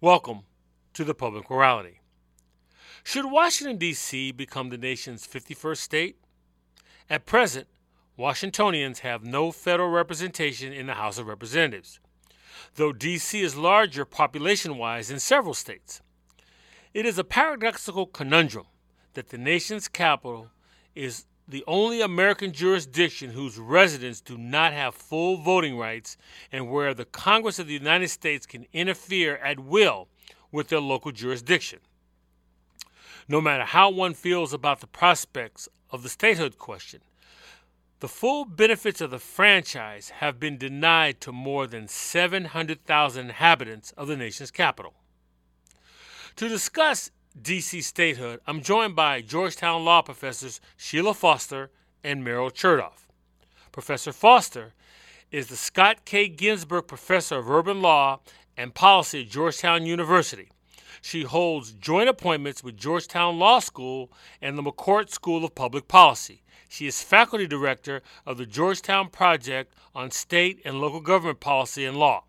Welcome to the Public Morality. Should Washington, D.C. become the nation's 51st state? At present, Washingtonians have no federal representation in the House of Representatives, though D.C. is larger population wise than several states. It is a paradoxical conundrum that the nation's capital is the only American jurisdiction whose residents do not have full voting rights and where the Congress of the United States can interfere at will with their local jurisdiction. No matter how one feels about the prospects of the statehood question, the full benefits of the franchise have been denied to more than 700,000 inhabitants of the nation's capital. To discuss D.C. statehood, I'm joined by Georgetown law professors Sheila Foster and Meryl Chertoff. Professor Foster is the Scott K. Ginsburg Professor of Urban Law and Policy at Georgetown University. She holds joint appointments with Georgetown Law School and the McCourt School of Public Policy. She is faculty director of the Georgetown Project on State and Local Government Policy and Law.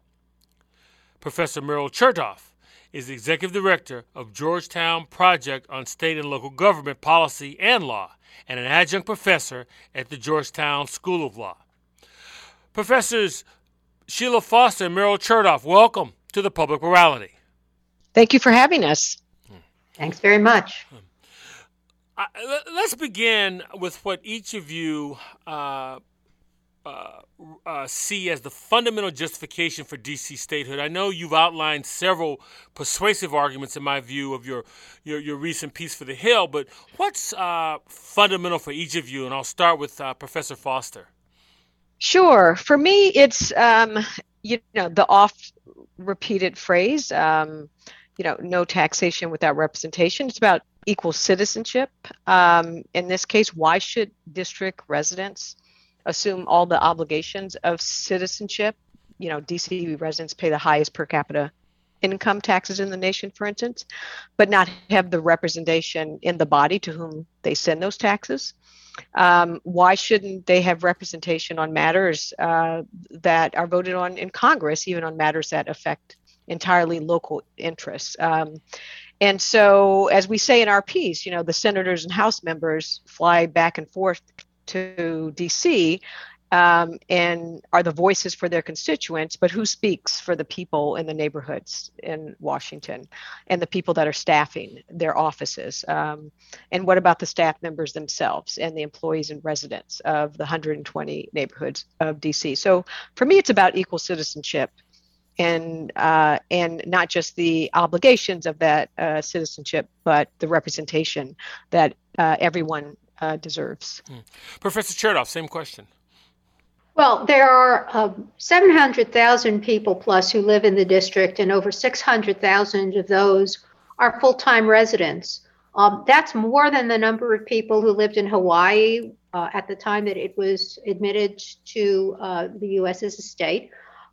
Professor Meryl Chertoff is the executive director of Georgetown Project on State and Local Government Policy and Law and an adjunct professor at the Georgetown School of Law. Professors Sheila Foster and Meryl Chertoff, welcome to the Public Morality. Thank you for having us. Thanks very much. Uh, let's begin with what each of you uh, uh, uh, see as the fundamental justification for DC statehood. I know you've outlined several persuasive arguments, in my view, of your your, your recent piece for the Hill. But what's uh, fundamental for each of you? And I'll start with uh, Professor Foster. Sure. For me, it's um, you know the oft repeated phrase. Um, you know, no taxation without representation. It's about equal citizenship. Um, in this case, why should district residents assume all the obligations of citizenship. You know, DC residents pay the highest per capita income taxes in the nation, for instance, but not have the representation in the body to whom they send those taxes. Um, why shouldn't they have representation on matters uh, that are voted on in Congress, even on matters that affect entirely local interests? Um, and so, as we say in our piece, you know, the senators and House members fly back and forth to DC um, and are the voices for their constituents, but who speaks for the people in the neighborhoods in Washington and the people that are staffing their offices? Um, and what about the staff members themselves and the employees and residents of the 120 neighborhoods of DC? So for me, it's about equal citizenship. And uh, and not just the obligations of that uh, citizenship, but the representation that uh, everyone uh, deserves. Mm. Professor Chertoff, same question. Well, there are uh, 700,000 people plus who live in the district, and over 600,000 of those are full time residents. Um, that's more than the number of people who lived in Hawaii uh, at the time that it was admitted to uh, the U.S. as a state.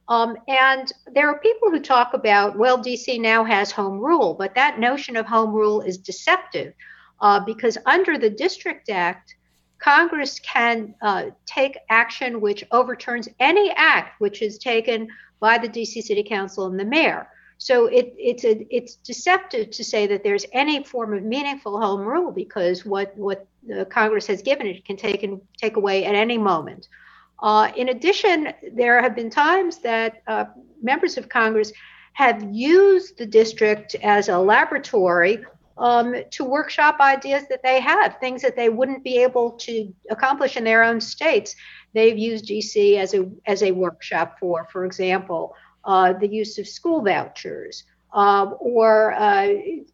Um, and there are people who talk about, well, DC now has home rule, but that notion of home rule is deceptive uh, because under the District Act, Congress can uh, take action which overturns any act which is taken by the DC City Council and the mayor. So it, it's a, it's deceptive to say that there's any form of meaningful home rule because what what Congress has given it can take and take away at any moment. Uh, in addition, there have been times that uh, members of Congress have used the district as a laboratory um, to workshop ideas that they have, things that they wouldn't be able to accomplish in their own states. They've used DC as a as a workshop for, for example, uh, the use of school vouchers. Uh, or uh,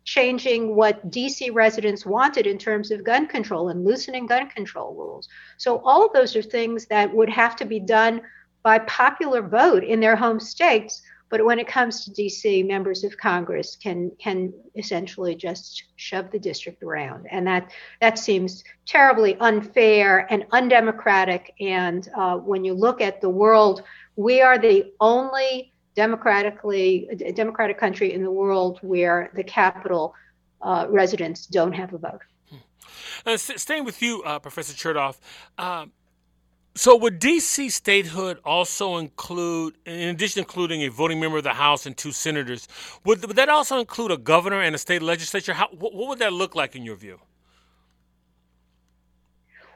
changing what DC residents wanted in terms of gun control and loosening gun control rules. So, all of those are things that would have to be done by popular vote in their home states but when it comes to DC, members of Congress can can essentially just shove the district around, and that that seems terribly unfair and undemocratic. And uh, when you look at the world, we are the only democratically democratic country in the world where the capital uh, residents don't have a vote. Uh, staying with you, uh, Professor Chertoff, um, So, would DC statehood also include, in addition to including a voting member of the House and two senators, would, would that also include a governor and a state legislature? How, what, what would that look like in your view?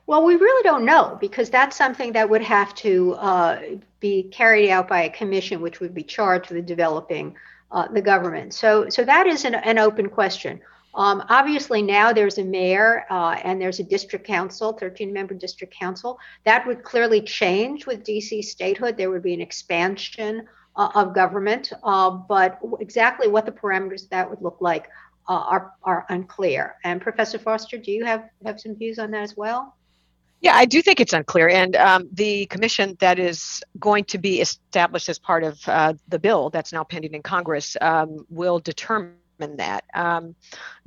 Well, we really don't know because that's something that would have to uh, be carried out by a commission, which would be charged with developing uh, the government. So, so that is an, an open question. Um, obviously, now there's a mayor uh, and there's a district council, 13 member district council. That would clearly change with DC statehood. There would be an expansion uh, of government, uh, but exactly what the parameters that would look like uh, are, are unclear. And Professor Foster, do you have, have some views on that as well? Yeah, I do think it's unclear. And um, the commission that is going to be established as part of uh, the bill that's now pending in Congress um, will determine that. Um,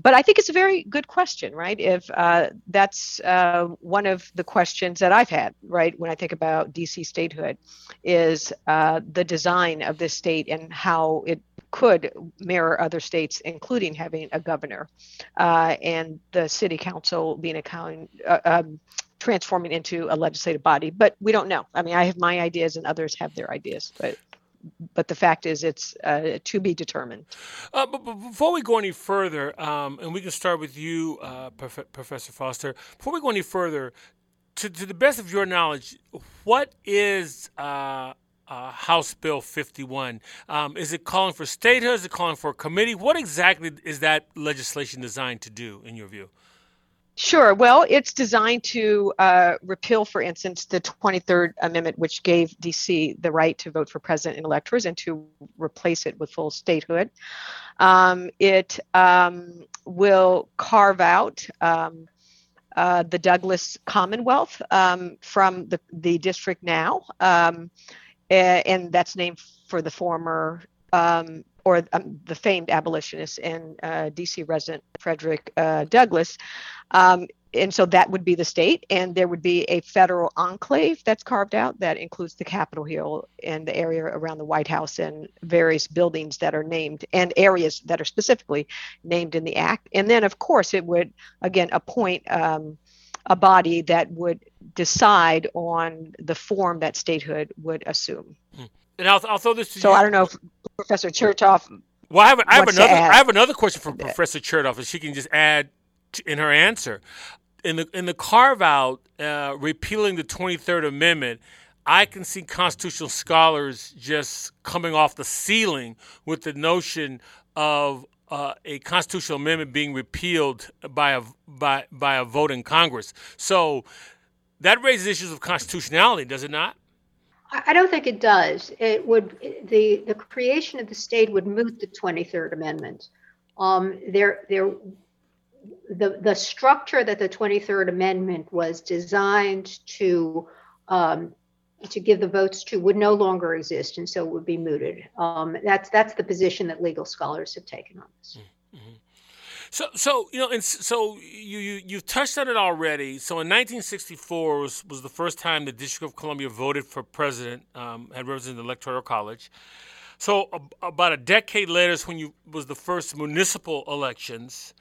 but I think it's a very good question, right? If uh, that's uh, one of the questions that I've had, right, when I think about DC statehood, is uh, the design of this state and how it could mirror other states, including having a governor uh, and the city council being a kind, uh, um, transforming into a legislative body. But we don't know. I mean, I have my ideas and others have their ideas, but but the fact is it's uh, to be determined. Uh, but, but, before we go any further, um, and we can start with you, uh, Prof- Professor Foster. Before we go any further, to, to the best of your knowledge, what is uh, uh, House Bill 51? Um, is it calling for statehood? Is it calling for a committee? What exactly is that legislation designed to do, in your view? Sure. Well, it's designed to uh, repeal, for instance, the 23rd Amendment, which gave DC the right to vote for president and electors, and to replace it with full statehood. Um, it um, will carve out um, uh, the Douglass Commonwealth um, from the, the district now, um, and that's named for the former um, or um, the famed abolitionist and uh, DC resident Frederick uh, Douglass. Um, and so that would be the state, and there would be a federal enclave that's carved out that includes the Capitol Hill and the area around the White House and various buildings that are named and areas that are specifically named in the act. And then, of course, it would again appoint um, a body that would decide on the form that statehood would assume. Hmm. And I'll, I'll throw this to so you. I don't know if Professor Chertoff. Well, I have, I have another. I have another question for Professor Chertoff, and she can just add in her answer. In the in the carve out, uh, repealing the Twenty Third Amendment, I can see constitutional scholars just coming off the ceiling with the notion of uh, a constitutional amendment being repealed by a by by a vote in Congress. So that raises issues of constitutionality, does it not? I don't think it does. It would the the creation of the state would moot the Twenty Third Amendment. Um, there there the the structure that the Twenty Third Amendment was designed to um, to give the votes to would no longer exist, and so it would be mooted. Um, that's that's the position that legal scholars have taken on this. Mm-hmm. So, so you know, and so you, you you've touched on it already. So, in 1964 was was the first time the District of Columbia voted for president, um, had represented the Electoral College. So, about a decade later is when you was the first municipal elections.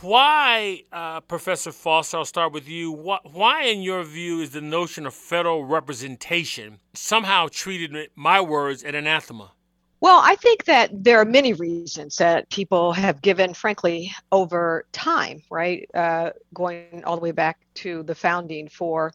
Why, uh, Professor Foster? I'll start with you. Why, why, in your view, is the notion of federal representation somehow treated, my words, an anathema? Well, I think that there are many reasons that people have given, frankly, over time, right? Uh, going all the way back to the founding for,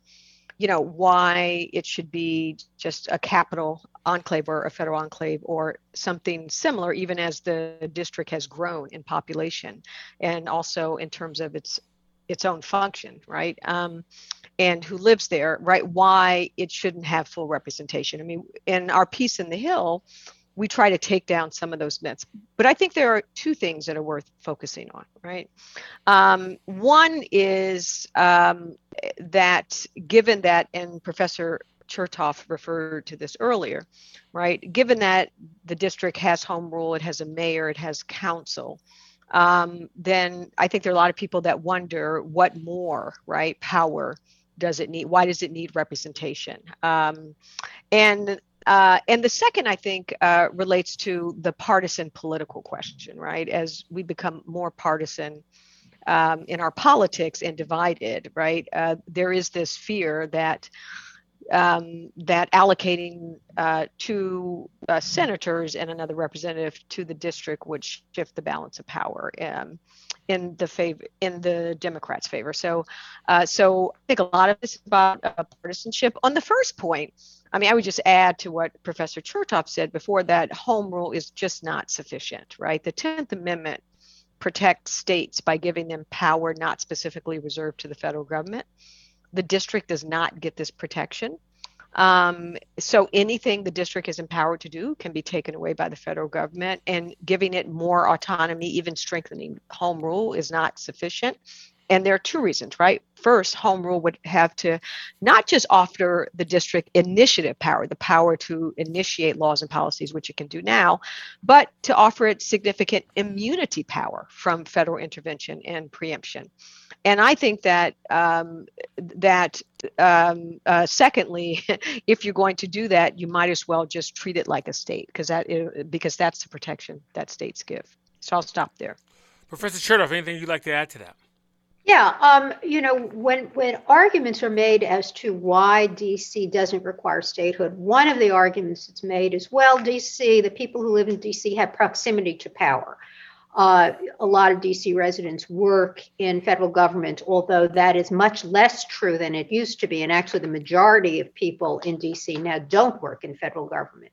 you know, why it should be just a capital enclave or a federal enclave or something similar, even as the district has grown in population and also in terms of its its own function, right? Um, and who lives there, right? Why it shouldn't have full representation. I mean, in our piece in the Hill, we try to take down some of those myths. But I think there are two things that are worth focusing on, right? Um, one is um, that given that, and Professor Chertoff referred to this earlier, right? Given that the district has home rule, it has a mayor, it has council, um, then I think there are a lot of people that wonder what more, right, power does it need? Why does it need representation? Um, and uh, and the second, I think, uh, relates to the partisan political question, right? As we become more partisan um, in our politics and divided, right? Uh, there is this fear that um, that allocating uh, two uh, senators and another representative to the district would shift the balance of power um, in the favor in the Democrats' favor. So, uh, so I think a lot of this is about uh, partisanship. On the first point, I mean, I would just add to what Professor Chertoff said before that home rule is just not sufficient, right? The Tenth Amendment protects states by giving them power not specifically reserved to the federal government the district does not get this protection. Um, so anything the district is empowered to do can be taken away by the federal government, and giving it more autonomy, even strengthening home rule, is not sufficient. And there are two reasons, right? First, home rule would have to not just offer the district initiative power, the power to initiate laws and policies, which it can do now, but to offer it significant immunity power from federal intervention and preemption. And I think that um, that um, uh, secondly, if you're going to do that, you might as well just treat it like a state because that because that's the protection that states give. So I'll stop there. Professor Chertoff, anything you'd like to add to that? Yeah, um, you know, when when arguments are made as to why DC doesn't require statehood, one of the arguments that's made is, well, DC, the people who live in DC have proximity to power. Uh, a lot of DC residents work in federal government, although that is much less true than it used to be. And actually, the majority of people in DC now don't work in federal government.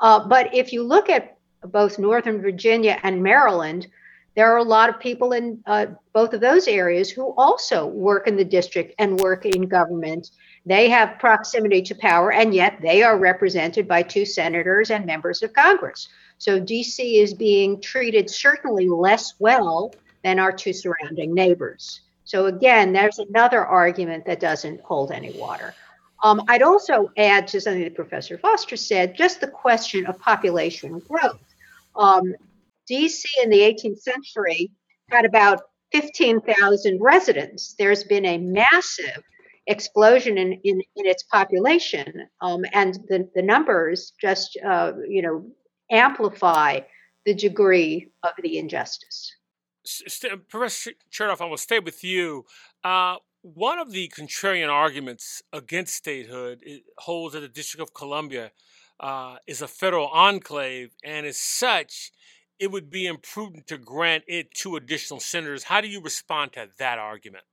Uh, but if you look at both Northern Virginia and Maryland, there are a lot of people in uh, both of those areas who also work in the district and work in government. They have proximity to power, and yet they are represented by two senators and members of Congress. So DC is being treated certainly less well than our two surrounding neighbors. So again, there's another argument that doesn't hold any water. Um, I'd also add to something that Professor Foster said, just the question of population growth. Um, DC in the 18th century had about 15,000 residents. There's been a massive explosion in, in, in its population, um, and the, the numbers just, uh, you know, amplify the degree of the injustice. Professor Chertoff, I will stay with you. Uh, one of the contrarian arguments against statehood holds that the District of Columbia uh, is a federal enclave, and as such, it would be imprudent to grant it two additional senators. How do you respond to that argument?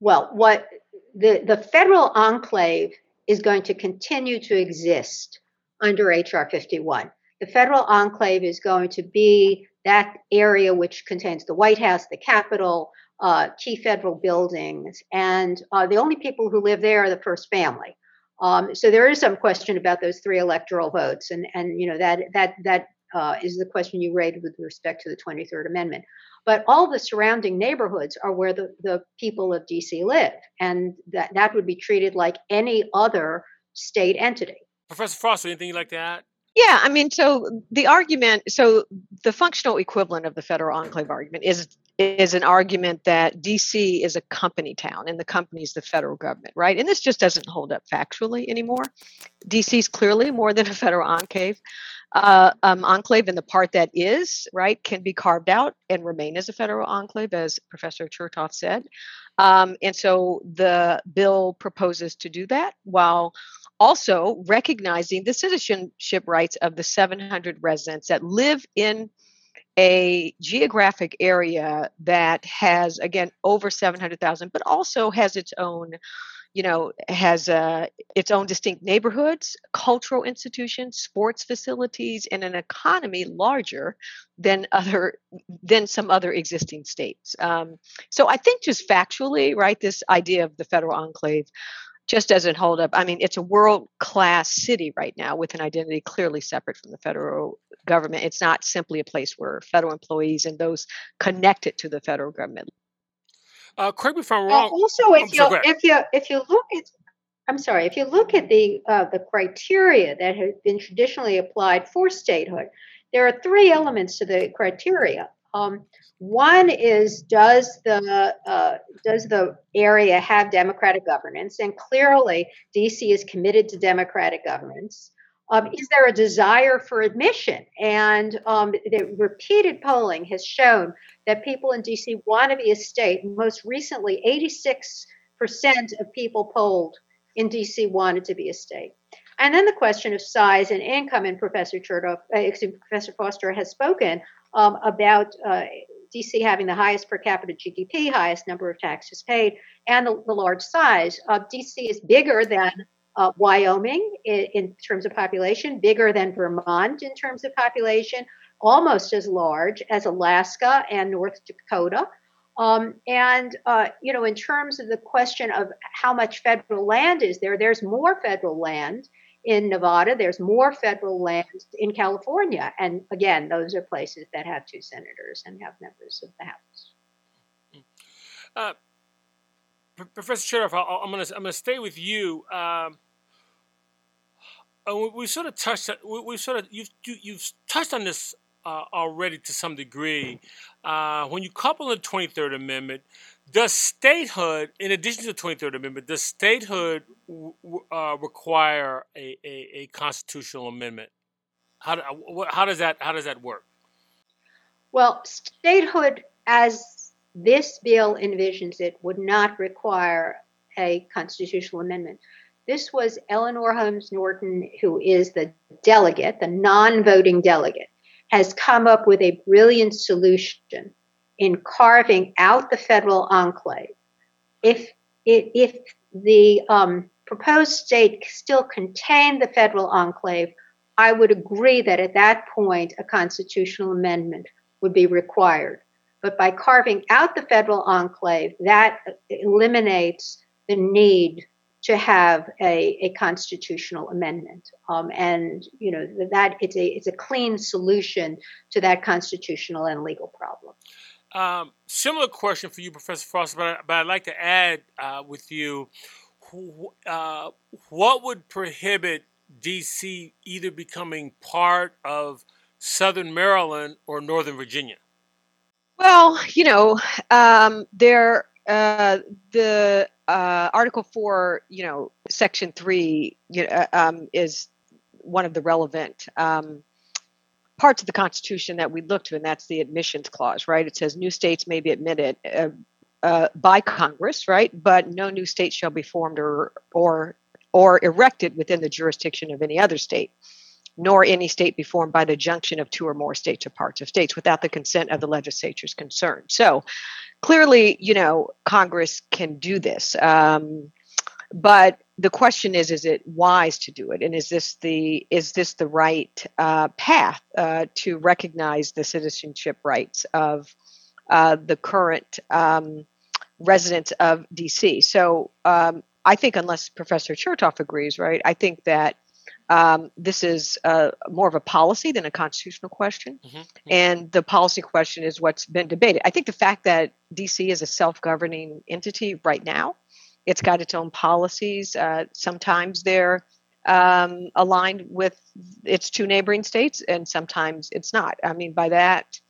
Well, what the, the federal enclave is going to continue to exist under H.R. 51 the federal enclave is going to be that area which contains the White House, the Capitol, uh, key federal buildings, and uh, the only people who live there are the first family. Um, so there is some question about those three electoral votes, and and you know that that that uh, is the question you raised with respect to the 23rd Amendment. But all the surrounding neighborhoods are where the, the people of DC live, and that that would be treated like any other state entity. Professor Foster, anything you'd like to add? Yeah, I mean, so the argument, so the functional equivalent of the federal enclave argument is is an argument that DC is a company town and the company is the federal government, right? And this just doesn't hold up factually anymore. DC is clearly more than a federal enclave. Uh, um, enclave and the part that is right can be carved out and remain as a federal enclave, as Professor Chertoff said. Um, and so the bill proposes to do that while also recognizing the citizenship rights of the 700 residents that live in a geographic area that has again over 700,000 but also has its own you know has uh, its own distinct neighborhoods cultural institutions sports facilities and an economy larger than other than some other existing states um, so i think just factually right this idea of the federal enclave just doesn't hold up. I mean, it's a world class city right now with an identity clearly separate from the federal government. It's not simply a place where federal employees and those connected to the federal government. Uh, correct me if I'm wrong. Uh, also, if you if you if you look at, I'm sorry, if you look at the uh, the criteria that have been traditionally applied for statehood, there are three elements to the criteria. Um, one is does the uh, does the area have democratic governance? And clearly, DC is committed to democratic governance. Um, is there a desire for admission? And um, the repeated polling has shown that people in DC want to be a state. Most recently, 86% of people polled in DC wanted to be a state. And then the question of size and income, and Professor Chertoff, uh, Professor Foster has spoken um, about uh, DC having the highest per capita GDP, highest number of taxes paid, and the, the large size. Uh, DC is bigger than uh, Wyoming in, in, terms of population, bigger than Vermont in terms of population, almost as large as Alaska and North Dakota. Um, and, uh, you know, in terms of the question of how much federal land is there, there's more federal land in Nevada. There's more federal land in California. And again, those are places that have two senators and have members of the House. Uh, Professor Chertoff, I'm going to I'm going to stay with you. Um, we sort of touched. We, sort of you've you, have you have touched on this uh, already to some degree. Uh, when you couple the 23rd Amendment, does statehood, in addition to the 23rd Amendment, does statehood uh, require a, a, a, constitutional amendment? How, how does that how does that work? Well, statehood, as this bill envisions it, would not require a constitutional amendment. This was Eleanor Holmes Norton, who is the delegate, the non voting delegate, has come up with a brilliant solution in carving out the federal enclave. If, if the um, proposed state still contained the federal enclave, I would agree that at that point a constitutional amendment would be required. But by carving out the federal enclave, that eliminates the need to have a, a constitutional amendment. Um, and you know that it's a it's a clean solution to that constitutional and legal problem. Um, similar question for you, Professor Foster, but, but I'd like to add uh, with you uh, what would prohibit DC either becoming part of Southern Maryland or Northern Virginia? Well, you know, um, there uh, the uh, Article Four, you know, Section Three, you know, uh, um, is one of the relevant um, parts of the Constitution that we look to, and that's the admissions clause, right? It says new states may be admitted uh, uh, by Congress, right? But no new state shall be formed or or or erected within the jurisdiction of any other state, nor any state be formed by the junction of two or more states or parts of states without the consent of the legislatures concerned. So, clearly, you know, Congress can do this. Um, but the question is is it wise to do it and is this the is this the right uh, path uh, to recognize the citizenship rights of uh, the current um, residents of dc so um, i think unless professor chertoff agrees right i think that um, this is uh, more of a policy than a constitutional question. Mm-hmm. And the policy question is what's been debated. I think the fact that DC is a self governing entity right now, it's got its own policies. Uh, sometimes they're um, aligned with its two neighboring states, and sometimes it's not. I mean, by that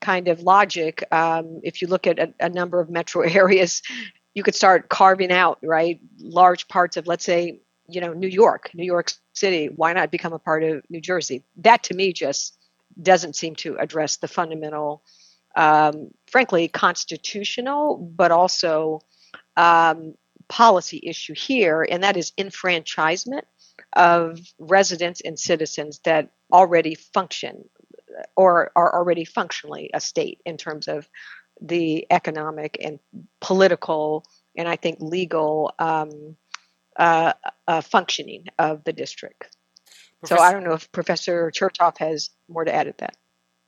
kind of logic, um, if you look at a, a number of metro areas, you could start carving out, right, large parts of, let's say, you know, New York, New York City, why not become a part of New Jersey? That to me just doesn't seem to address the fundamental, um, frankly, constitutional, but also um, policy issue here, and that is enfranchisement of residents and citizens that already function or are already functionally a state in terms of the economic and political and I think legal um, uh, uh, functioning of the district. Professor- so I don't know if Professor Chertoff has more to add at that.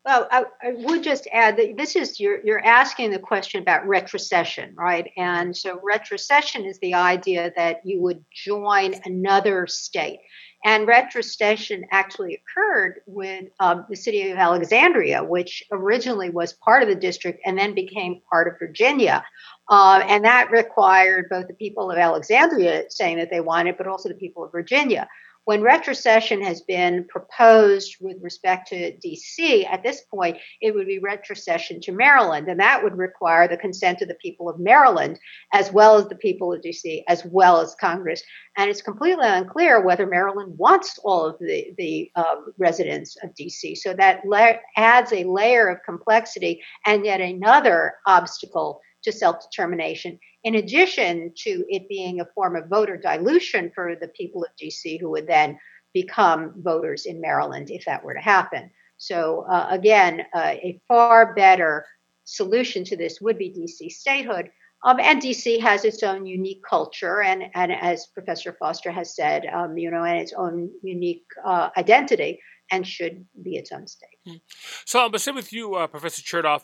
Well, I, I, would just add that this is you're you're asking the question about retrocession, right? And so retrocession is the idea that you would join another state. And retrocession actually occurred when um, the city of Alexandria, which originally was part of the district and then became part of Virginia. Uh, and that required both the people of Alexandria saying that they wanted, but also the people of Virginia. When retrocession has been proposed with respect to DC, at this point, it would be retrocession to Maryland, and that would require the consent of the people of Maryland, as well as the people of DC, as well as Congress. And it's completely unclear whether Maryland wants all of the, the um, residents of DC. So that la- adds a layer of complexity and yet another obstacle to self determination, in addition to it being a form of voter dilution for the people of DC who would then become voters in Maryland if that were to happen. So, uh, again, uh, a far better solution to this would be DC statehood. Um, and DC has its own unique culture, and, and as Professor Foster has said, um, you know, and its own unique uh, identity, and should be its own state. Hmm. So, I'm going to say with you, uh, Professor Chertoff.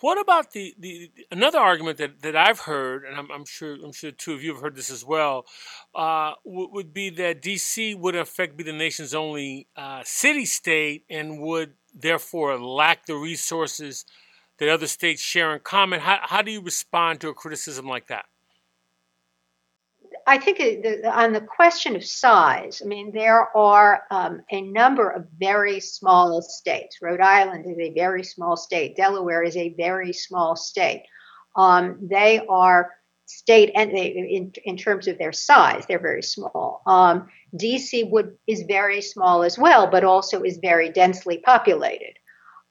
What about the, the another argument that, that I've heard, and I'm, I'm sure I'm sure two of you have heard this as well, uh, w- would be that D.C. would in effect be the nation's only uh, city state and would therefore lack the resources that other states share in common. How, how do you respond to a criticism like that? I think on the question of size, I mean, there are um, a number of very small states. Rhode Island is a very small state. Delaware is a very small state. Um, they are state and they, in, in terms of their size, they're very small. Um, DC would is very small as well, but also is very densely populated.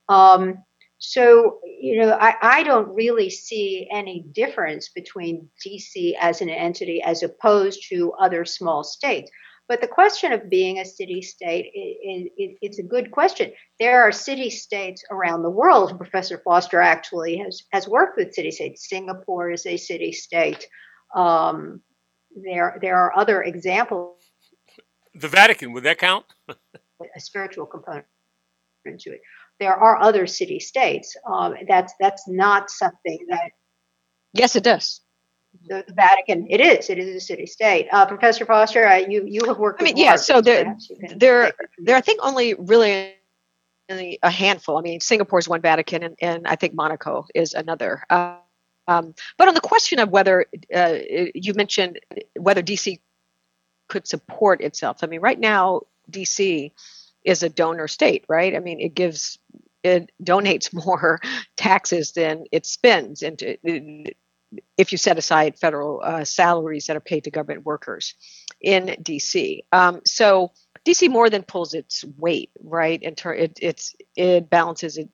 Um, so, you know, I, I don't really see any difference between DC as an entity as opposed to other small states. But the question of being a city state, it, it, it's a good question. There are city states around the world. Professor Foster actually has, has worked with city states. Singapore is a city state. Um, there, there are other examples. The Vatican, would that count? a spiritual component to it there are other city states. Um, that's that's not something that. Yes, it does. The, the Vatican, it is. It is a city state. Uh, Professor Foster, uh, you you have worked. I mean, yeah. So there, there, there. I think only really a handful. I mean, Singapore is one Vatican, and, and I think Monaco is another. Uh, um, but on the question of whether uh, you mentioned whether DC could support itself, I mean, right now DC is a donor state, right? I mean, it gives it donates more taxes than it spends into if you set aside federal uh, salaries that are paid to government workers in DC. Um, so DC more than pulls its weight, right? In ter- it, it's it balances it,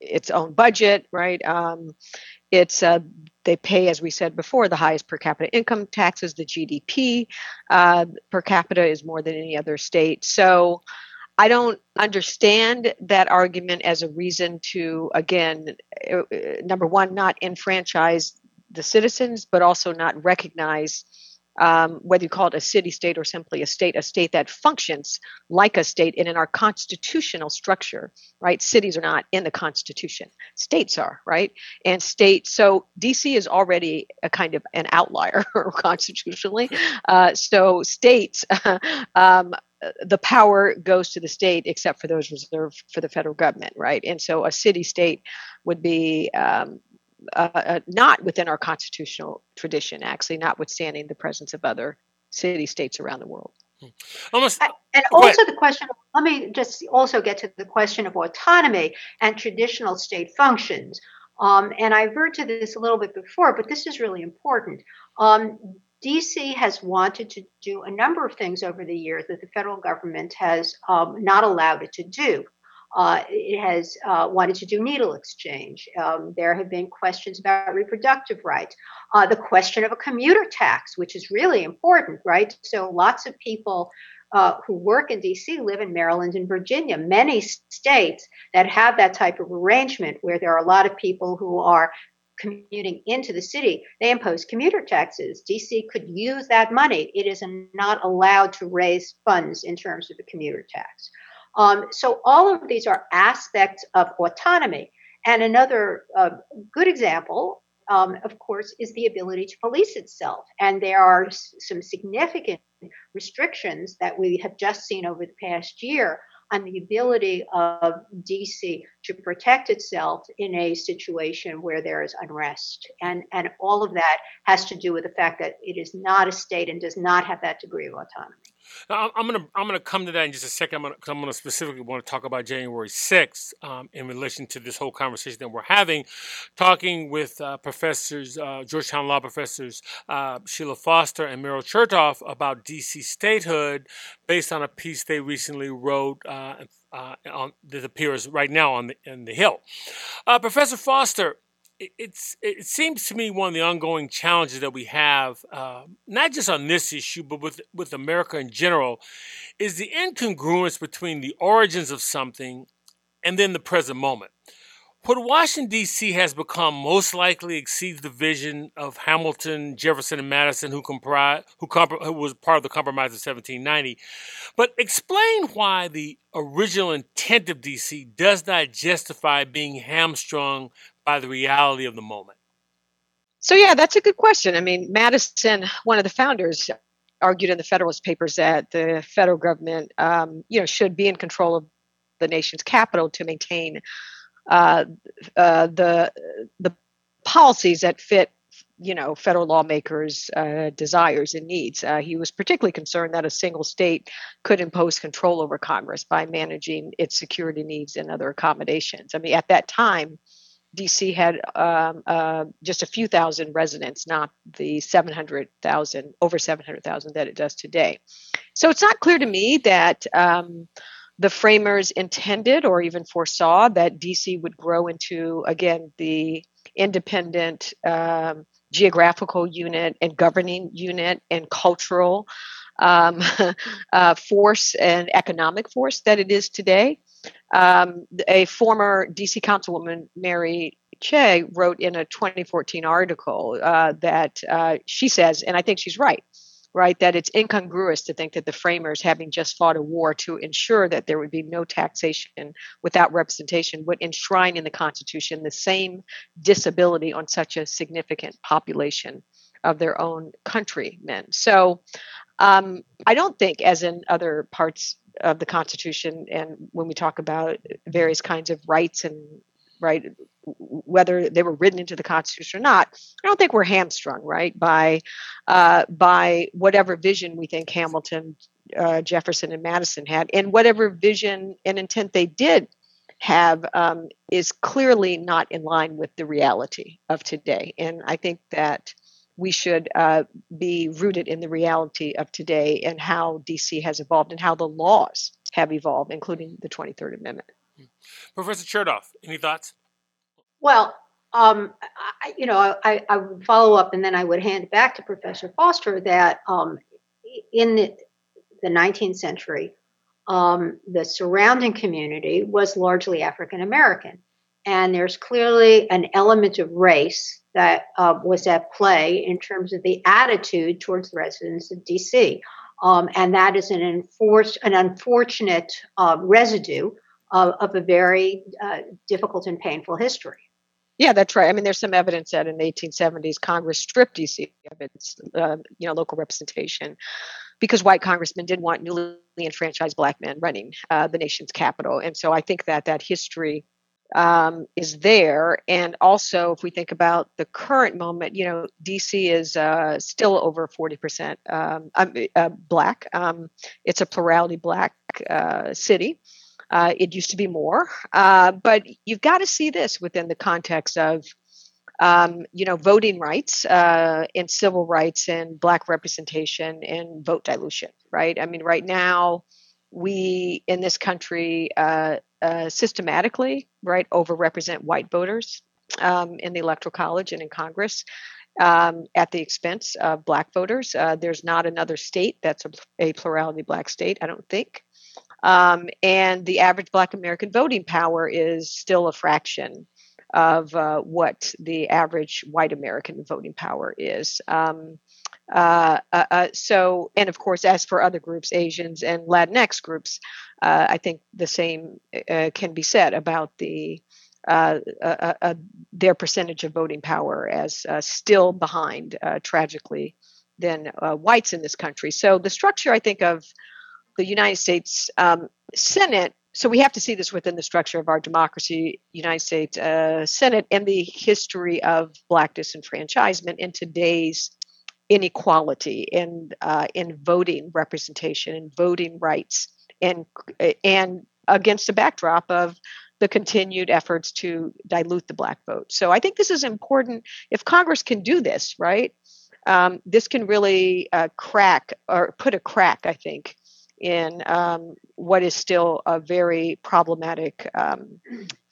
its own budget, right? Um, it's uh, they pay, as we said before, the highest per capita income taxes. The GDP uh, per capita is more than any other state. So I don't understand that argument as a reason to, again, uh, number one, not enfranchise the citizens, but also not recognize um, whether you call it a city state or simply a state, a state that functions like a state. And in our constitutional structure, right, cities are not in the Constitution, states are, right? And states, so DC is already a kind of an outlier constitutionally. Uh, so states um, the power goes to the state except for those reserved for the federal government, right? And so a city state would be um, uh, uh, not within our constitutional tradition, actually, notwithstanding the presence of other city states around the world. Hmm. Almost, and also the question. Let me just also get to the question of autonomy and traditional state functions. Um, and I've referred to this a little bit before, but this is really important. Um, DC has wanted to do a number of things over the years that the federal government has um, not allowed it to do. Uh, it has uh, wanted to do needle exchange. Um, there have been questions about reproductive rights. Uh, the question of a commuter tax, which is really important, right? So lots of people uh, who work in DC live in Maryland and Virginia, many states that have that type of arrangement where there are a lot of people who are commuting into the city, they impose commuter taxes. DC could use that money. It is not allowed to raise funds in terms of the commuter tax. Um, so all of these are aspects of autonomy. And another uh, good example, um, of course, is the ability to police itself. And there are s- some significant restrictions that we have just seen over the past year on the ability of DC to protect itself in a situation where there is unrest. And, and all of that has to do with the fact that it is not a state and does not have that degree of autonomy. Now, I'm gonna I'm gonna come to that in just a second. I'm gonna, I'm gonna specifically want to talk about January 6th um, in relation to this whole conversation that we're having, talking with uh, professors, uh, Georgetown law professors uh, Sheila Foster and Meryl Chertoff about DC statehood, based on a piece they recently wrote uh, uh, on, that appears right now on the in the Hill. Uh, Professor Foster, it's it seems to me one of the ongoing challenges that we have, uh, not just on this issue, but with with America in general, is the incongruence between the origins of something and then the present moment. What Washington, D.C. has become most likely exceeds the vision of Hamilton, Jefferson, and Madison, who, compri- who, comp- who was part of the Compromise of 1790. But explain why the original intent of D.C. does not justify being hamstrung by the reality of the moment. So, yeah, that's a good question. I mean, Madison, one of the founders, argued in the Federalist Papers that the federal government, um, you know, should be in control of the nation's capital to maintain uh, uh, the the policies that fit you know federal lawmakers uh, desires and needs uh, he was particularly concerned that a single state could impose control over congress by managing its security needs and other accommodations i mean at that time dc had um, uh, just a few thousand residents not the 700000 over 700000 that it does today so it's not clear to me that um, the framers intended or even foresaw that DC would grow into, again, the independent um, geographical unit and governing unit and cultural um, uh, force and economic force that it is today. Um, a former DC councilwoman, Mary Cheh, wrote in a 2014 article uh, that uh, she says, and I think she's right, right? That it's incongruous to think that the framers, having just fought a war to ensure that there would be no taxation without representation, would enshrine in the Constitution the same disability on such a significant population of their own countrymen. So um, I don't think, as in other parts of the Constitution, and when we talk about various kinds of rights and right whether they were written into the constitution or not i don't think we're hamstrung right by uh, by whatever vision we think hamilton uh, jefferson and madison had. And whatever vision and intent they did have um, is clearly not in line with the reality of today. And i think that we should uh, be rooted in the reality of today and how dc has evolved and how the laws have evolved including the 23rd amendment Professor Chertoff, any thoughts? Well, um, I, you know, I, I, would follow up and then I would hand it back to Professor Foster that um, in the, the, 19th century, um, the surrounding community was largely African American. And there's clearly an element of race that uh, was at play in terms of the attitude towards the residents of DC. Um, and that is an, enforced, an unfortunate uh, residue of, of a very uh, difficult and painful history. Yeah, that's right. I mean, there's some evidence that in the 1870s, Congress stripped DC of its, uh, you know, local representation because white congressmen did want newly enfranchised black men running uh, the nation's capital, and so I think that that history um, is there. And also, if we think about the current moment, you know, DC is uh, still over 40% um, uh, black. Um, it's a plurality black uh, city. Uh, it used to be more, uh, but you've got to see this within the context of, um, you know, voting rights uh, and civil rights and black representation and vote dilution, right? I mean, right now, we in this country uh, uh, systematically, right, overrepresent white voters um, in the electoral college and in Congress. Um, at the expense of black voters. Uh, there's not another state that's a, a, plurality black state, I don't think. Um, and the average Black American voting power is still a fraction of uh, what the average white American voting power is. Um, uh, uh, uh so, and of course, as for other groups, Asians and Latinx groups, uh, I think the same uh, can be said about the their percentage of voting power as still behind, tragically, than whites in this country. So, the structure, I think, of the United States um, Senate. So we have to see this within the structure of our democracy, United States Senate, and the history of black disenfranchisement in today's inequality in uh, in voting representation and voting rights, and and against the backdrop of the continued efforts to dilute the black vote. So I think this is important. If Congress can do this, right, um, this can really uh, crack or put a crack, I think, in um, what is still a very problematic um,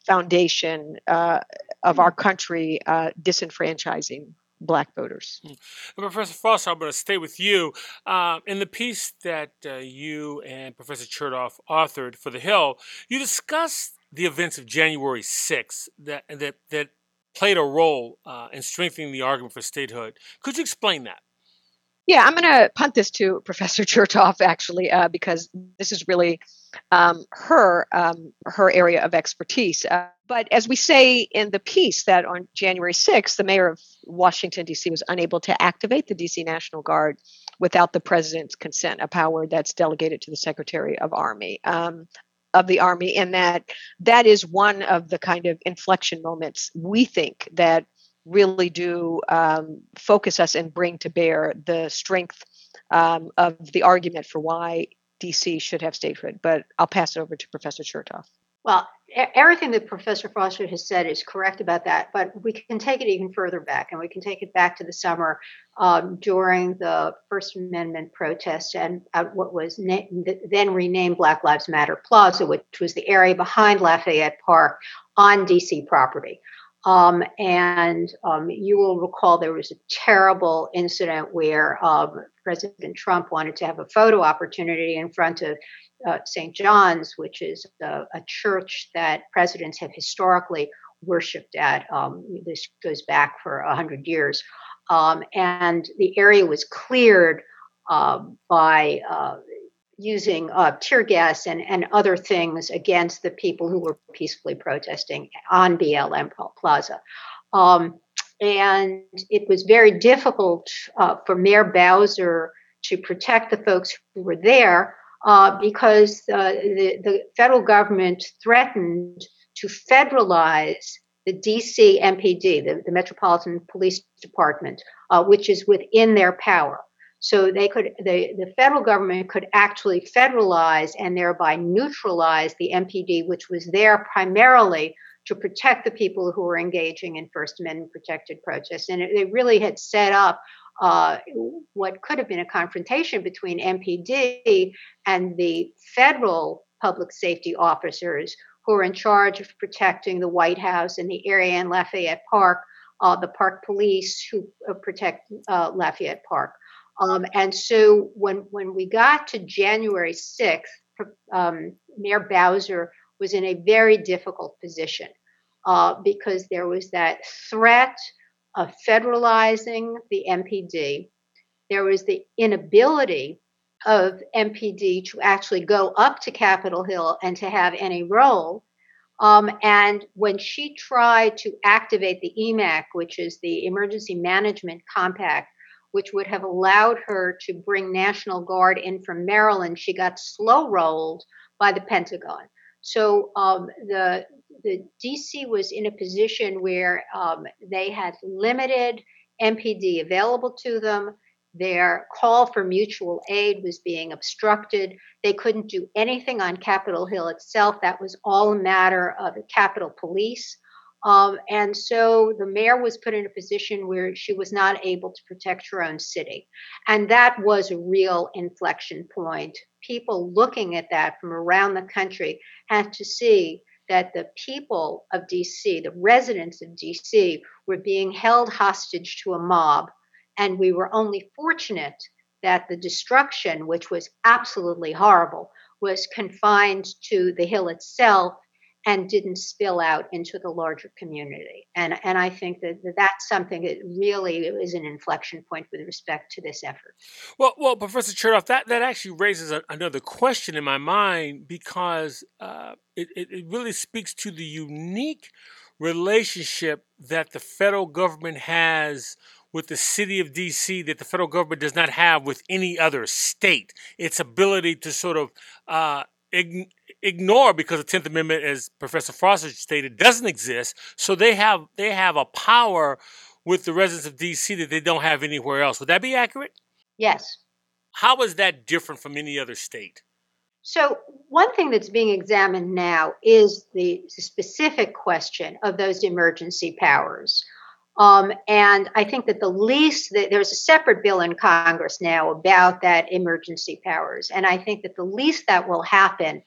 foundation uh, of our country uh, disenfranchising black voters. Hmm. Professor Foster, I'm going to stay with you. Uh, in the piece that uh, you and Professor Chertoff authored for The Hill, you discussed the events of January 6th that, that, that played a role uh, in strengthening the argument for statehood. Could you explain that? Yeah, I'm going to punt this to Professor Chertoff actually, uh, because this is really um, her um, her area of expertise. Uh, but as we say in the piece, that on January 6th, the mayor of Washington D.C. was unable to activate the D.C. National Guard without the president's consent, a power that's delegated to the Secretary of Army. Um, of the army and that that is one of the kind of inflection moments we think that really do um, focus us and bring to bear the strength um, of the argument for why DC should have statehood. But I'll pass it over to Professor Chertoff. Well, everything that Professor Foster has said is correct about that, but we can take it even further back, and we can take it back to the summer um, during the First Amendment protests and at what was na- then renamed Black Lives Matter Plaza, which was the area behind Lafayette Park on DC property. Um, and um, you will recall there was a terrible incident where um, President Trump wanted to have a photo opportunity in front of uh, St. John's, which is a, a, church that presidents have historically worshipped at. Um, this goes back for 100 years. Um, and the area was cleared uh, by uh, using uh, tear gas and, and other things against the people who were peacefully protesting on BLM Plaza. Um, and it was very difficult uh, for Mayor Bowser to protect the folks who were there uh, because the, the federal government threatened to federalize the DC MPD, the, the Metropolitan Police Department, uh, which is within their power. So they could, the, the federal government could actually federalize and thereby neutralize the MPD, which was there primarily to protect the people who were engaging in First Amendment protected protests. And it, they really had set up uh, what could have been a confrontation between MPD and the federal public safety officers who are in charge of protecting the White House and the area in Lafayette Park, uh, the park police who uh, protect uh, Lafayette Park. Um, and so when when we got to January 6th, um, Mayor Bowser was in a very difficult position uh, because there was that threat of federalizing the MPD. There was the inability of MPD to actually go up to Capitol Hill and to have any role. Um, and when she tried to activate the EMAC, which is the Emergency Management Compact, which would have allowed her to bring National Guard in from Maryland, she got slow rolled by the Pentagon. So um, the the DC was in a position where um, they had limited MPD available to them. Their call for mutual aid was being obstructed. They couldn't do anything on Capitol Hill itself. That was all a matter of the Capitol Police. Um, and so the mayor was put in a position where she was not able to protect her own city. And that was a real inflection point. People looking at that from around the country had to see that the people of DC, the residents of DC, were being held hostage to a mob. And we were only fortunate that the destruction, which was absolutely horrible, was confined to the hill itself and didn't spill out into the larger community. And, and I think that that's something that really is an inflection point with respect to this effort. Well, well, Professor Chertoff, that, that actually raises a, another question in my mind because uh, it, it really speaks to the unique relationship that the federal government has with the city of DC that the federal government does not have with any other state. Its ability to sort of uh, ignore because the Tenth Amendment, as Professor Foster stated, doesn't exist. So they have they have a power with the residents of D.C. that they don't have anywhere else. Would that be accurate? Yes. How is that different from any other state? So one thing that's being examined now is the specific question of those emergency powers. Um, and I think that the least that there's a separate bill in Congress now about that emergency powers, and I think that the least that will happen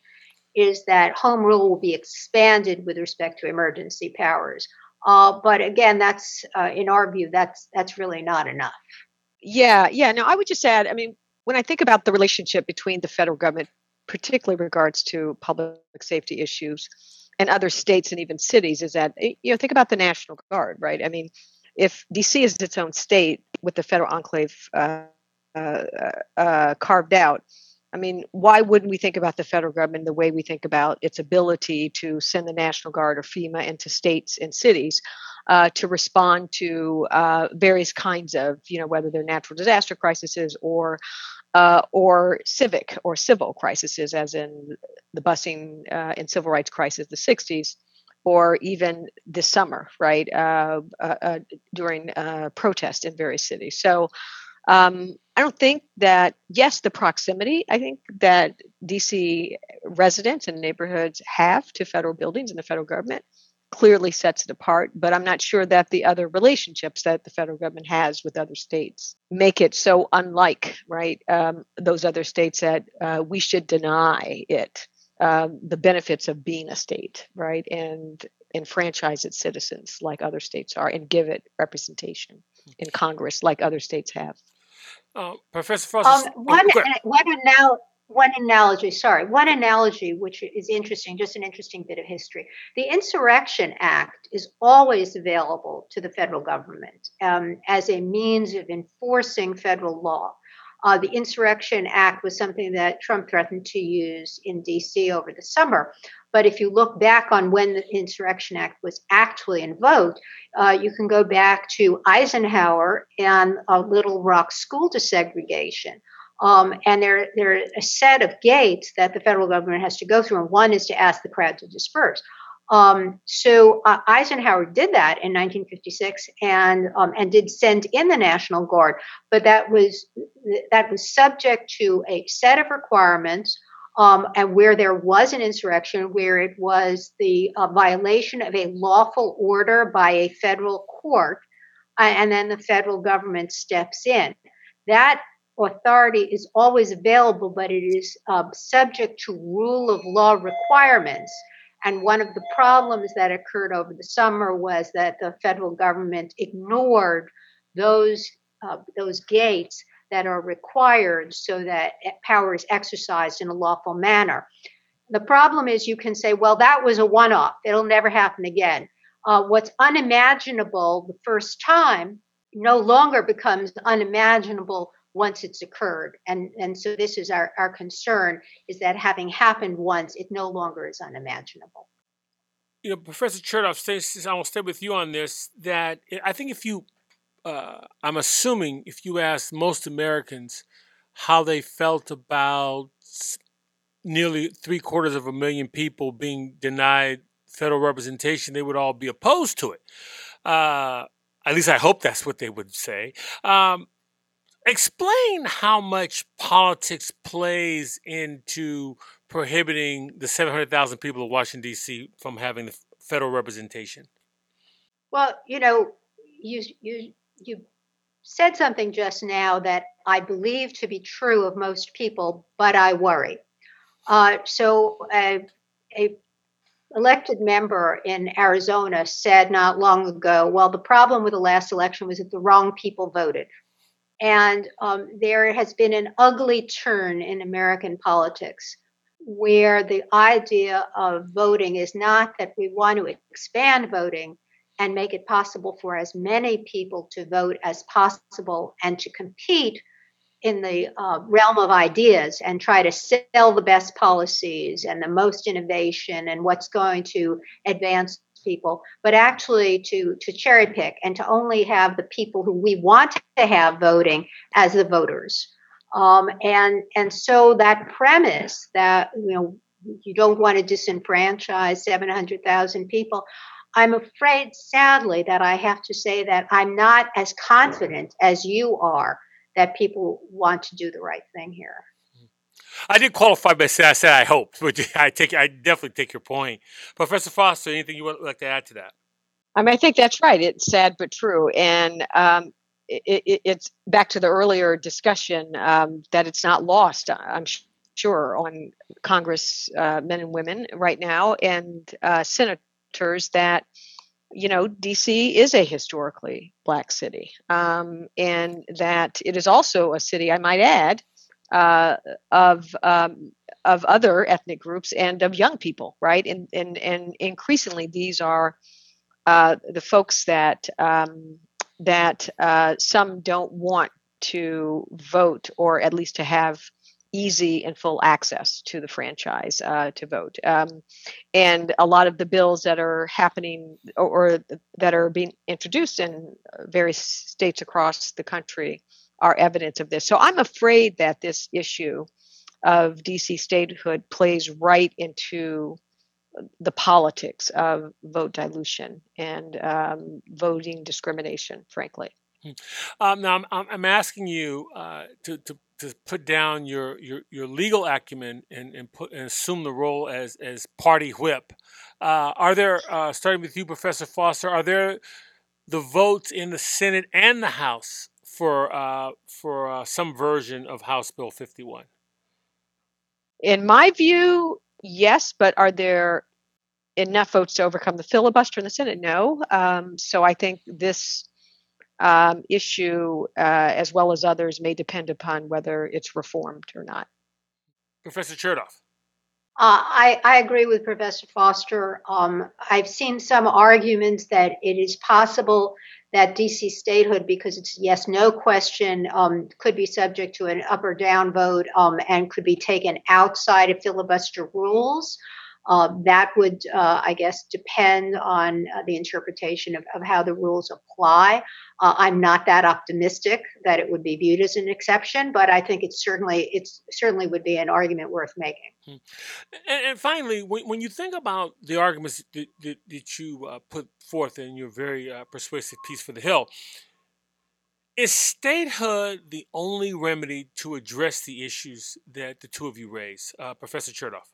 is that home rule will be expanded with respect to emergency powers. Uh, but again, that's uh, in our view, that's that's really not enough. Yeah, yeah. No, I would just add. I mean, when I think about the relationship between the federal government, particularly regards to public safety issues, and other states and even cities, is that eh, you know think about the National Guard, right? I mean, if DC is its own state with the federal enclave uh, uh, uh, carved out, I mean, why wouldn't we think about the federal government the way we think about its ability to send the National Guard or FEMA into states and cities uh, to respond to uh, various kinds of, you know, whether they're natural disaster crises or uh, or civic or civil crises, as in the busing uh, and civil rights crisis of the 60s, or even this summer, right, uh, uh, during protest in various cities. So um, I don't think that, yes, the proximity, I think that DC residents and neighborhoods have to federal buildings and the federal government clearly sets it apart, but I'm not sure that the other relationships that the federal government has with other states make it so unlike, right, um, those other states that uh, we should deny it um, the benefits of being a state, right, and enfranchise its citizens like other states are and give it representation in Congress like other states have. Uh, Professor Foster. Um, one, oh, one, anal- one analogy, sorry, one analogy which is interesting, just an interesting bit of history. The Insurrection Act is always available to the federal government um, as a means of enforcing federal law. Uh, the Insurrection Act was something that Trump threatened to use in DC over the summer. But if you look back on when the Insurrection Act was actually invoked, uh, you can go back to Eisenhower and Little Rock school desegregation. Um, and there, there are a set of gates that the federal government has to go through, and one is to ask the crowd to disperse. Um, so uh, Eisenhower did that in 1956 and um, and did send in the National Guard, but that was that was subject to a set of requirements. Um, and where there was an insurrection, where it was the uh, violation of a lawful order by a federal court, uh, and then the federal government steps in. That authority is always available, but it is uh, subject to rule of law requirements. And one of the problems that occurred over the summer was that the federal government ignored those uh, those gates that are required so that power is exercised in a lawful manner. The problem is you can say, well, that was a one off, it'll never happen again. Uh, what's unimaginable the first time no longer becomes unimaginable once it's occurred. And, and so this is our, our concern is that having happened once, it no longer is unimaginable. You know, Professor Chertoff, I will stay with you on this, that I think if you, uh, I'm assuming if you ask most Americans how they felt about nearly three quarters of a million people being denied federal representation, they would all be opposed to it. Uh, at least I hope that's what they would say. Um, explain how much politics plays into prohibiting the 700,000 people of Washington, D.C. from having the federal representation. Well, you know, you, you, you said something just now that I believe to be true of most people, but I worry. Uh, so, a, a elected member in Arizona said not long ago, well, the problem with the last election was that the wrong people voted. And um, there has been an ugly turn in American politics where the idea of voting is not that we want to expand voting and make it possible for as many people to vote as possible and to compete in the uh, realm of ideas and try to sell the best policies and the most innovation and what's going to advance people, but actually to to cherry pick and to only have the people who we want to have voting as the voters. Um, and and so that premise that you know you don't want to disenfranchise 700,000 people. I'm afraid, sadly, that I have to say that I'm not as confident as you are that people want to do the right thing here. I did qualify by saying I said I hope, but I take I definitely take your point, Professor Foster. Anything you would like to add to that? I mean, I think that's right. It's sad but true, and um, it, it, it's back to the earlier discussion um, that it's not lost. I'm sure on Congress uh, men and women right now and uh, senators that you know, DC is a historically black city, um, and that it is also a city, I might add, uh, of um, of other ethnic groups and of young people, right? And and and increasingly, these are uh, the folks that um, that uh, some don't want to vote or at least to have easy and full access to the franchise uh, to vote. Um, and a lot of the bills that are happening or, or, that are being introduced in various states across the country are evidence of this. So I'm afraid that this issue of DC statehood plays right into the politics of vote dilution and um, voting discrimination, frankly. Hmm. Um, now, I'm, I'm asking you uh, to, to to put down your, your, your legal acumen and, and, put, and assume the role as, as party whip. Uh, are there, uh, starting with you, Professor Foster, are there the votes in the Senate and the House for, uh, for uh, some version of House Bill 51? In my view, yes, but are there enough votes to overcome the filibuster in the Senate? No. Um, so I think this um, issue, uh, as well as others, may depend upon whether it's reformed or not. Professor Chertoff. Uh, I, I, agree with Professor Foster. Um, I've seen some arguments that it is possible that DC statehood, because it's yes no question, um, could be subject to an up or down vote um, and could be taken outside of filibuster rules. Uh, that would, uh, I guess, depend on uh, the interpretation of, of, how the rules apply. Uh, I'm not that optimistic that it would be viewed as an exception, but I think it certainly it's certainly would be an argument worth making. Hmm. And, and, finally, when, when, you think about the arguments that, that, that you uh, put forth in your very uh, persuasive piece for the Hill, is statehood the only remedy to address the issues that the two of you raise, Professor Chertoff?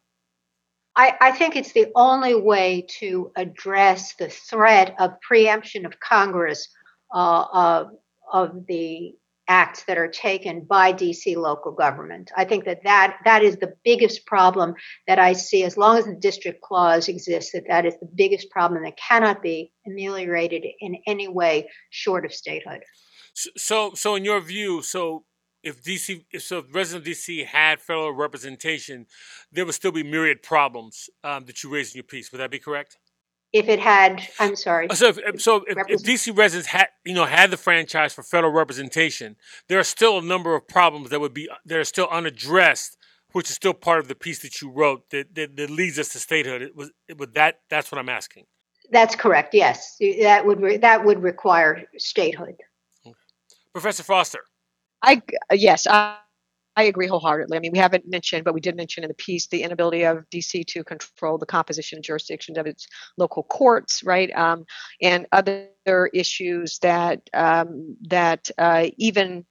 I, I, think it's the only way to address the threat of preemption of Congress uh, of, of the acts that are taken by DC local government. I think that, that that is the biggest problem that I see as long as the district clause exists that that is the biggest problem that cannot be ameliorated in any way short of statehood. So so in your view so if DC, if so, if resident DC had federal representation, there would still be myriad problems um, that you raise in your piece. Would that be correct? If it had, I'm sorry. So, if, so if, if, DC residents had, you know, had the franchise for federal representation, there are still a number of problems that would be that are still unaddressed, which is still part of the piece that you wrote that that, that leads us to statehood. It was, it would that. That's what I'm asking. That's correct. Yes, that would re- that would require statehood. Okay. Professor Foster. I yes, I, I agree wholeheartedly. I mean, we haven't mentioned, but we did mention in the piece the inability of DC to control the composition and jurisdictions of its local courts, right? Um, and other issues that um, that uh, even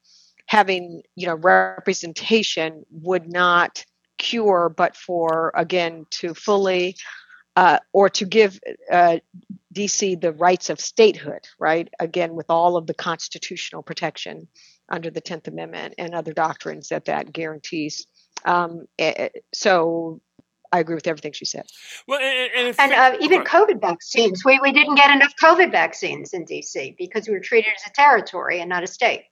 having you know representation would not cure, but for again to fully uh, or to give uh, DC the rights of statehood, right? Again, with all of the constitutional protection under the 10th Amendment and other doctrines that that guarantees. Um, eh, eh, so I agree with everything she said. Well, and, and, and uh, even COVID vaccines. We, we didn't get enough COVID vaccines in DC because we were treated as a territory and not a state.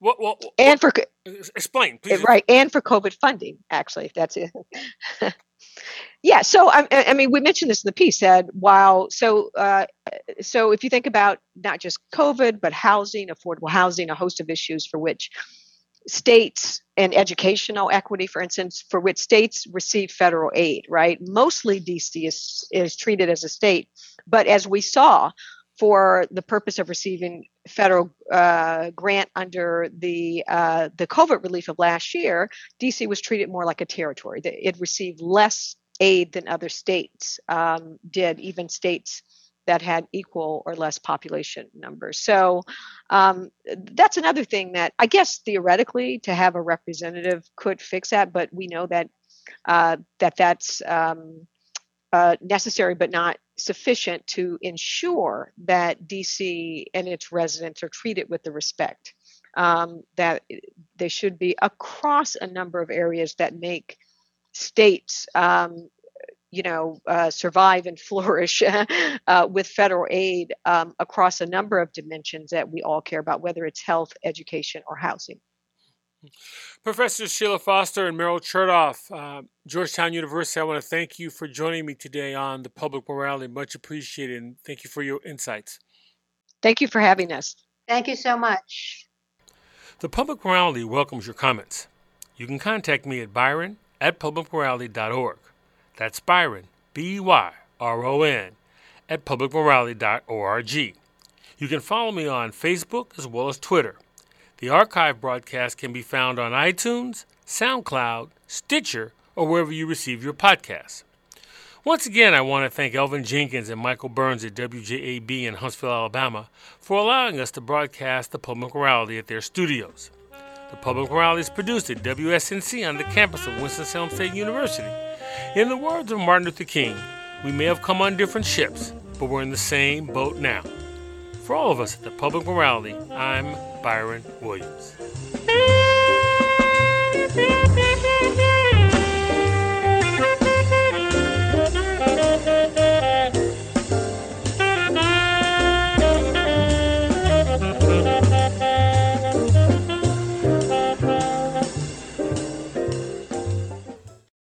Well, well, and for explain, please. Right, and for COVID funding, actually, that's it. yeah, so I, I, mean, we mentioned this in the piece that while so uh, so if you think about not just COVID but housing, affordable housing, a host of issues for which states and educational equity, for instance, for which states receive federal aid, right? Mostly DC is is treated as a state, but as we saw, for the purpose of receiving federal uh, grant under the uh, the COVID relief of last year, DC was treated more like a territory. It received less aid than other states um, did, even states that had equal or less population numbers. So um, that's another thing that I guess theoretically to have a representative could fix that, but we know that uh, that that's um, uh, necessary but not sufficient to ensure that DC and its residents are treated with the respect um, that they should be across a number of areas that make states um, you know, uh, survive and flourish uh, with federal aid um, across a number of dimensions that we all care about, whether it's health, education, or housing. Professor Sheila Foster and Meryl Chertoff, uh, Georgetown University, I want to thank you for joining me today on the Public Morality. Much appreciated, and thank you for your insights. Thank you for having us. Thank you so much. The Public Morality welcomes your comments. You can contact me at byron at publicmorality.org. That's Byron, B E Y R O N, at publicmorality.org. You can follow me on Facebook as well as Twitter. The archive broadcast can be found on iTunes, SoundCloud, Stitcher, or wherever you receive your podcasts. Once again, I want to thank Elvin Jenkins and Michael Burns at WJAB in Huntsville, Alabama, for allowing us to broadcast the public morality at their studios. The public morality is produced at WSNC on the campus of Winston-Salem State University. In the words of Martin Luther King, we may have come on different ships, but we're in the same boat now. For all of us at the Public Morality, I'm Byron Williams.